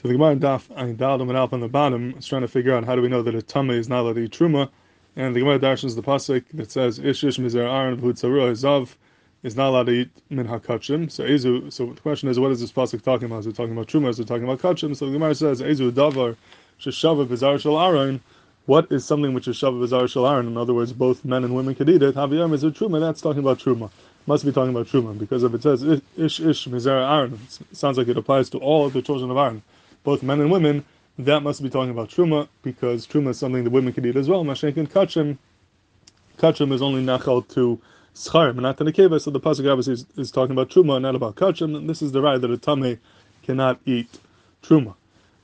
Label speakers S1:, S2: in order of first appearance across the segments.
S1: So the Gemara in Daf Dal and Alp on the bottom is trying to figure out how do we know that a Tame is not allowed to eat Truma. And the Gemara darshans the pasuk that says Ish Ish Mizer Aaron V'Hud Tzarua Zav is not allowed to eat min hakachim. So Ezu. So the question is, what is this pasuk talking about? Is it talking about Truma? Is it talking about kachim? So the Gemara says Ezu Davar Sheshava Bizar Shal Aaron. What is something which is Shava Bizar Shal Aaron? In other words, both men and women could eat it. Haviyam is it Truma? That's talking about Truma must be talking about Truma, because if it says Ish Ish Mizera Aaron, it sounds like it applies to all of the children of Aaron, both men and women, that must be talking about Truma, because Truma is something that women can eat as well. Mashenkin Kachim, Kachim is only Nachal to Scharim, and not to Nekeva, so the Pasuk obviously is, is, talking about Truma, not about Kachim, and this is the right that a Tame cannot eat Truma.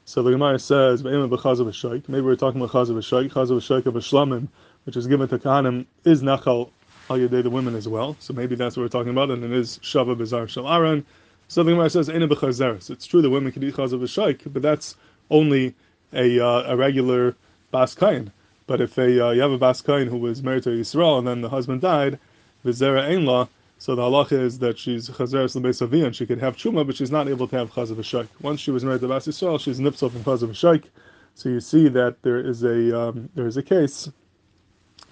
S1: So the Gemara says, maybe we're talking about Chaz of a Shaykh, Chaz of a Shaykh of a Shlamim, which is given to Kahanim, is Nachal al yaday the women as well. So maybe that's what we're talking about, and it is shava bizar shel aron. So the Gemara says ena b'chazeres. It's true that women can eat chazav v'shaik, but that's only a uh, a regular bas kain. But if a uh, you have a bas kain who was married to Yisrael and then the husband died, v'zera ein la. So the halacha is that she's chazeres l'beis and she could have chuma, but she's not able to have chazav v'shaik. Once she was married to bas Yisrael, she's nipsel from chazav v'shaik. So you see that there is a um, there is a case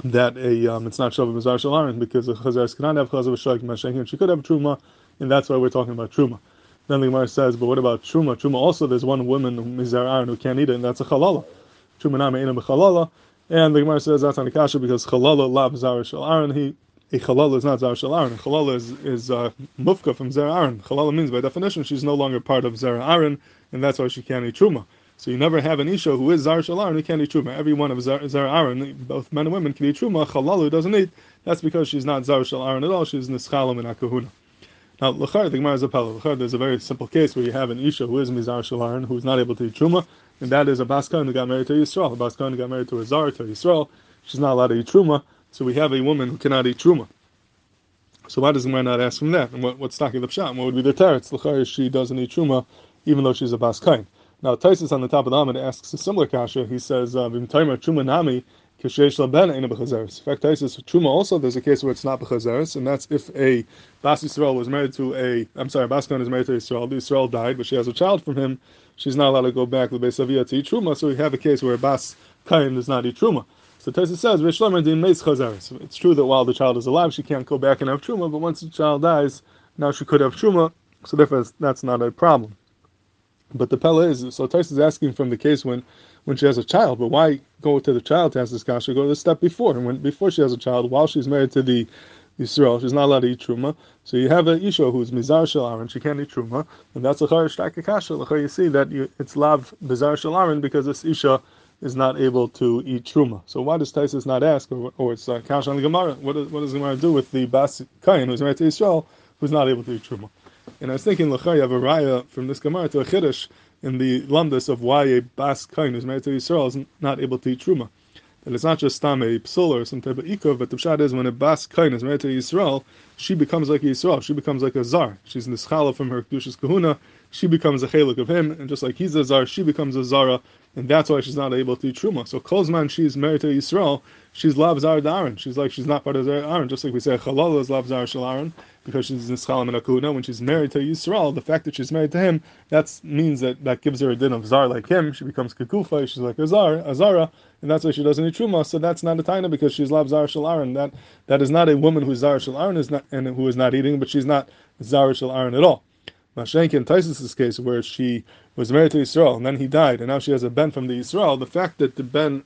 S1: that a um, it's not Shavah Mizar because a Chazar cannot have Chazar V'Shaik Mashenkin. She could have Truma, and that's why we're talking about Truma. Then the Gemara says, but what about Truma? Truma also, there's one woman, Mizar Aaron, who can't eat it, and that's a Chalala. Truma Nama Ina B'Chalala. And the Gemara says that's on Kasha because Chalala La Zar Shal Aaron. He a Chalala is not Zar Shal Aaron. Chalala is, is uh, Mufka from Zar Aaron. Chalala means by definition she's no longer part of Zar Aaron, and that's why she can't eat Truma. So you never have an Isha who is Zar Shalar and who can't eat Truma. Every one of Zar, Aaron, both men and women, can eat Truma. Chalalu doesn't eat. That's because she's not Zar Shal Aaron at all. She's Nischalam in Akahuna. Now, Lachar, the Gemara is a Pella. Lachar, there's a very simple case where you have an Isha who is Mizar Shalaran, who is not able to eat Truma, and that is a Baskan who got married to Yisrael. A Baskan who got married to a Zar, to Yisrael. She's not allowed to eat Truma, so we have a woman who cannot eat Truma. So why does the Gemara not ask from that? And what, what's talking the Pshat? What would be the teretz? Lachar, she doesn't eat Truma, even though she's a Baskan. Now, Taisus on the top of the Amid asks a similar kasha. He says, uh, "V'mtaimer truma nami kishesh laben ina b'chazeres." In fact, Taisus truma also there's a case where it's not b'chazeres, and that's if a Bas Yisrael was married to a, I'm sorry, Baskan is married to Yisrael. The Yisrael died, but she has a child from him. She's not allowed to go back to the Beisavia to eat truma. So we have a case where Bas Kain does not eat truma. So Taisus says, "Rish din meis chazeres." It's true that while the child is alive, she can't go back and have truma, but once the child dies, now she could have truma. So therefore, that's not a problem. But the Pella is so Tais is asking from the case when when she has a child, but why go to the child to ask this kasha? Go to the step before, and when before she has a child, while she's married to the Yisrael, she's not allowed to eat truma. So you have an isha who's mizar shalaran, she can't eat truma, and that's a charish kasha. You see that you, it's lav mizar shalaran because this isha is not able to eat truma. So why does Taisus not ask, or, or it's uh, kasha on the Gemara? What, is, what does Gemara do with the bas kain who's married to Yisrael, who's not able to eat truma? And I was thinking, Lachai, have a raya from this Gemara to a Chiddush in the Lamdas of why a Bas Kain who's married to Yisrael is not able to eat Truma. That it's not just Tam a Psul or some type of Ikov, but the Pshat is when a Bas Kain is married to Yisrael, she becomes like Yisrael. She becomes like a Zar. She's Nischala from her Kedushas Kahuna. She becomes a Chalik of him, and just like he's a Zar, she becomes a Zara, and that's why she's not able to eat Truma. So Kozman, she's married to Yisrael, she's Lav Zar Daran. She's like, she's not part of Zar Aaron, just like we say Chalala is Lav Zar Shal Aaron because she's in Schalam and Akuna. When she's married to Yisrael, the fact that she's married to him, that means that that gives her a din of Zar like him. She becomes Kekufa, she's like a Zar, a Zara, and that's why she doesn't eat Truma. So that's not a Taina because she's Lav zara Shalaran. That that is not a woman who's Zar Shalaran is not and who is not eating, but she's not zara Shalaran at all. Mashenki in Taisus' case, where she was married to Yisrael and then he died, and now she has a ben from the Yisrael, the fact that the ben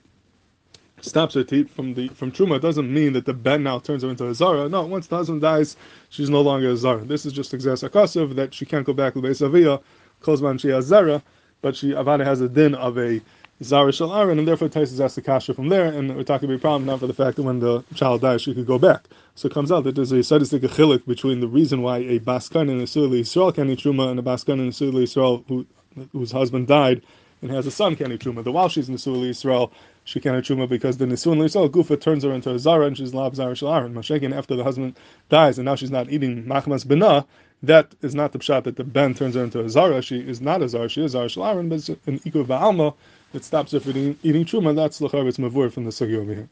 S1: stops her teeth from the from truma doesn't mean that the ben now turns her into a zara. No, once the husband dies, she's no longer a zara. This is just exas that she can't go back to Beisavia, Kozman she has zara, but she Avana has a din of a zara shal and therefore Taisus asks the kasha from there, and we're talking about a problem not for the fact that when the child dies she could go back. So it comes out that there's a sadistic chilik between the reason why a baskan in a Yisrael can eat truma and a baskan in a Yisrael who, whose husband died and has a son can eat truma. The while she's in the Yisrael, she can't truma because the nisun l'israel gufa turns her into a zara and she's lab zara shalaron. Mashakin after the husband dies and now she's not eating machmas bena. That is not the pshat that the ben turns her into a zara. She is not a zara. She is zara shalaron, but it's an ikuv ba'alma that stops her from eating, eating truma. That's l'chavetz mavur from the sugi over here.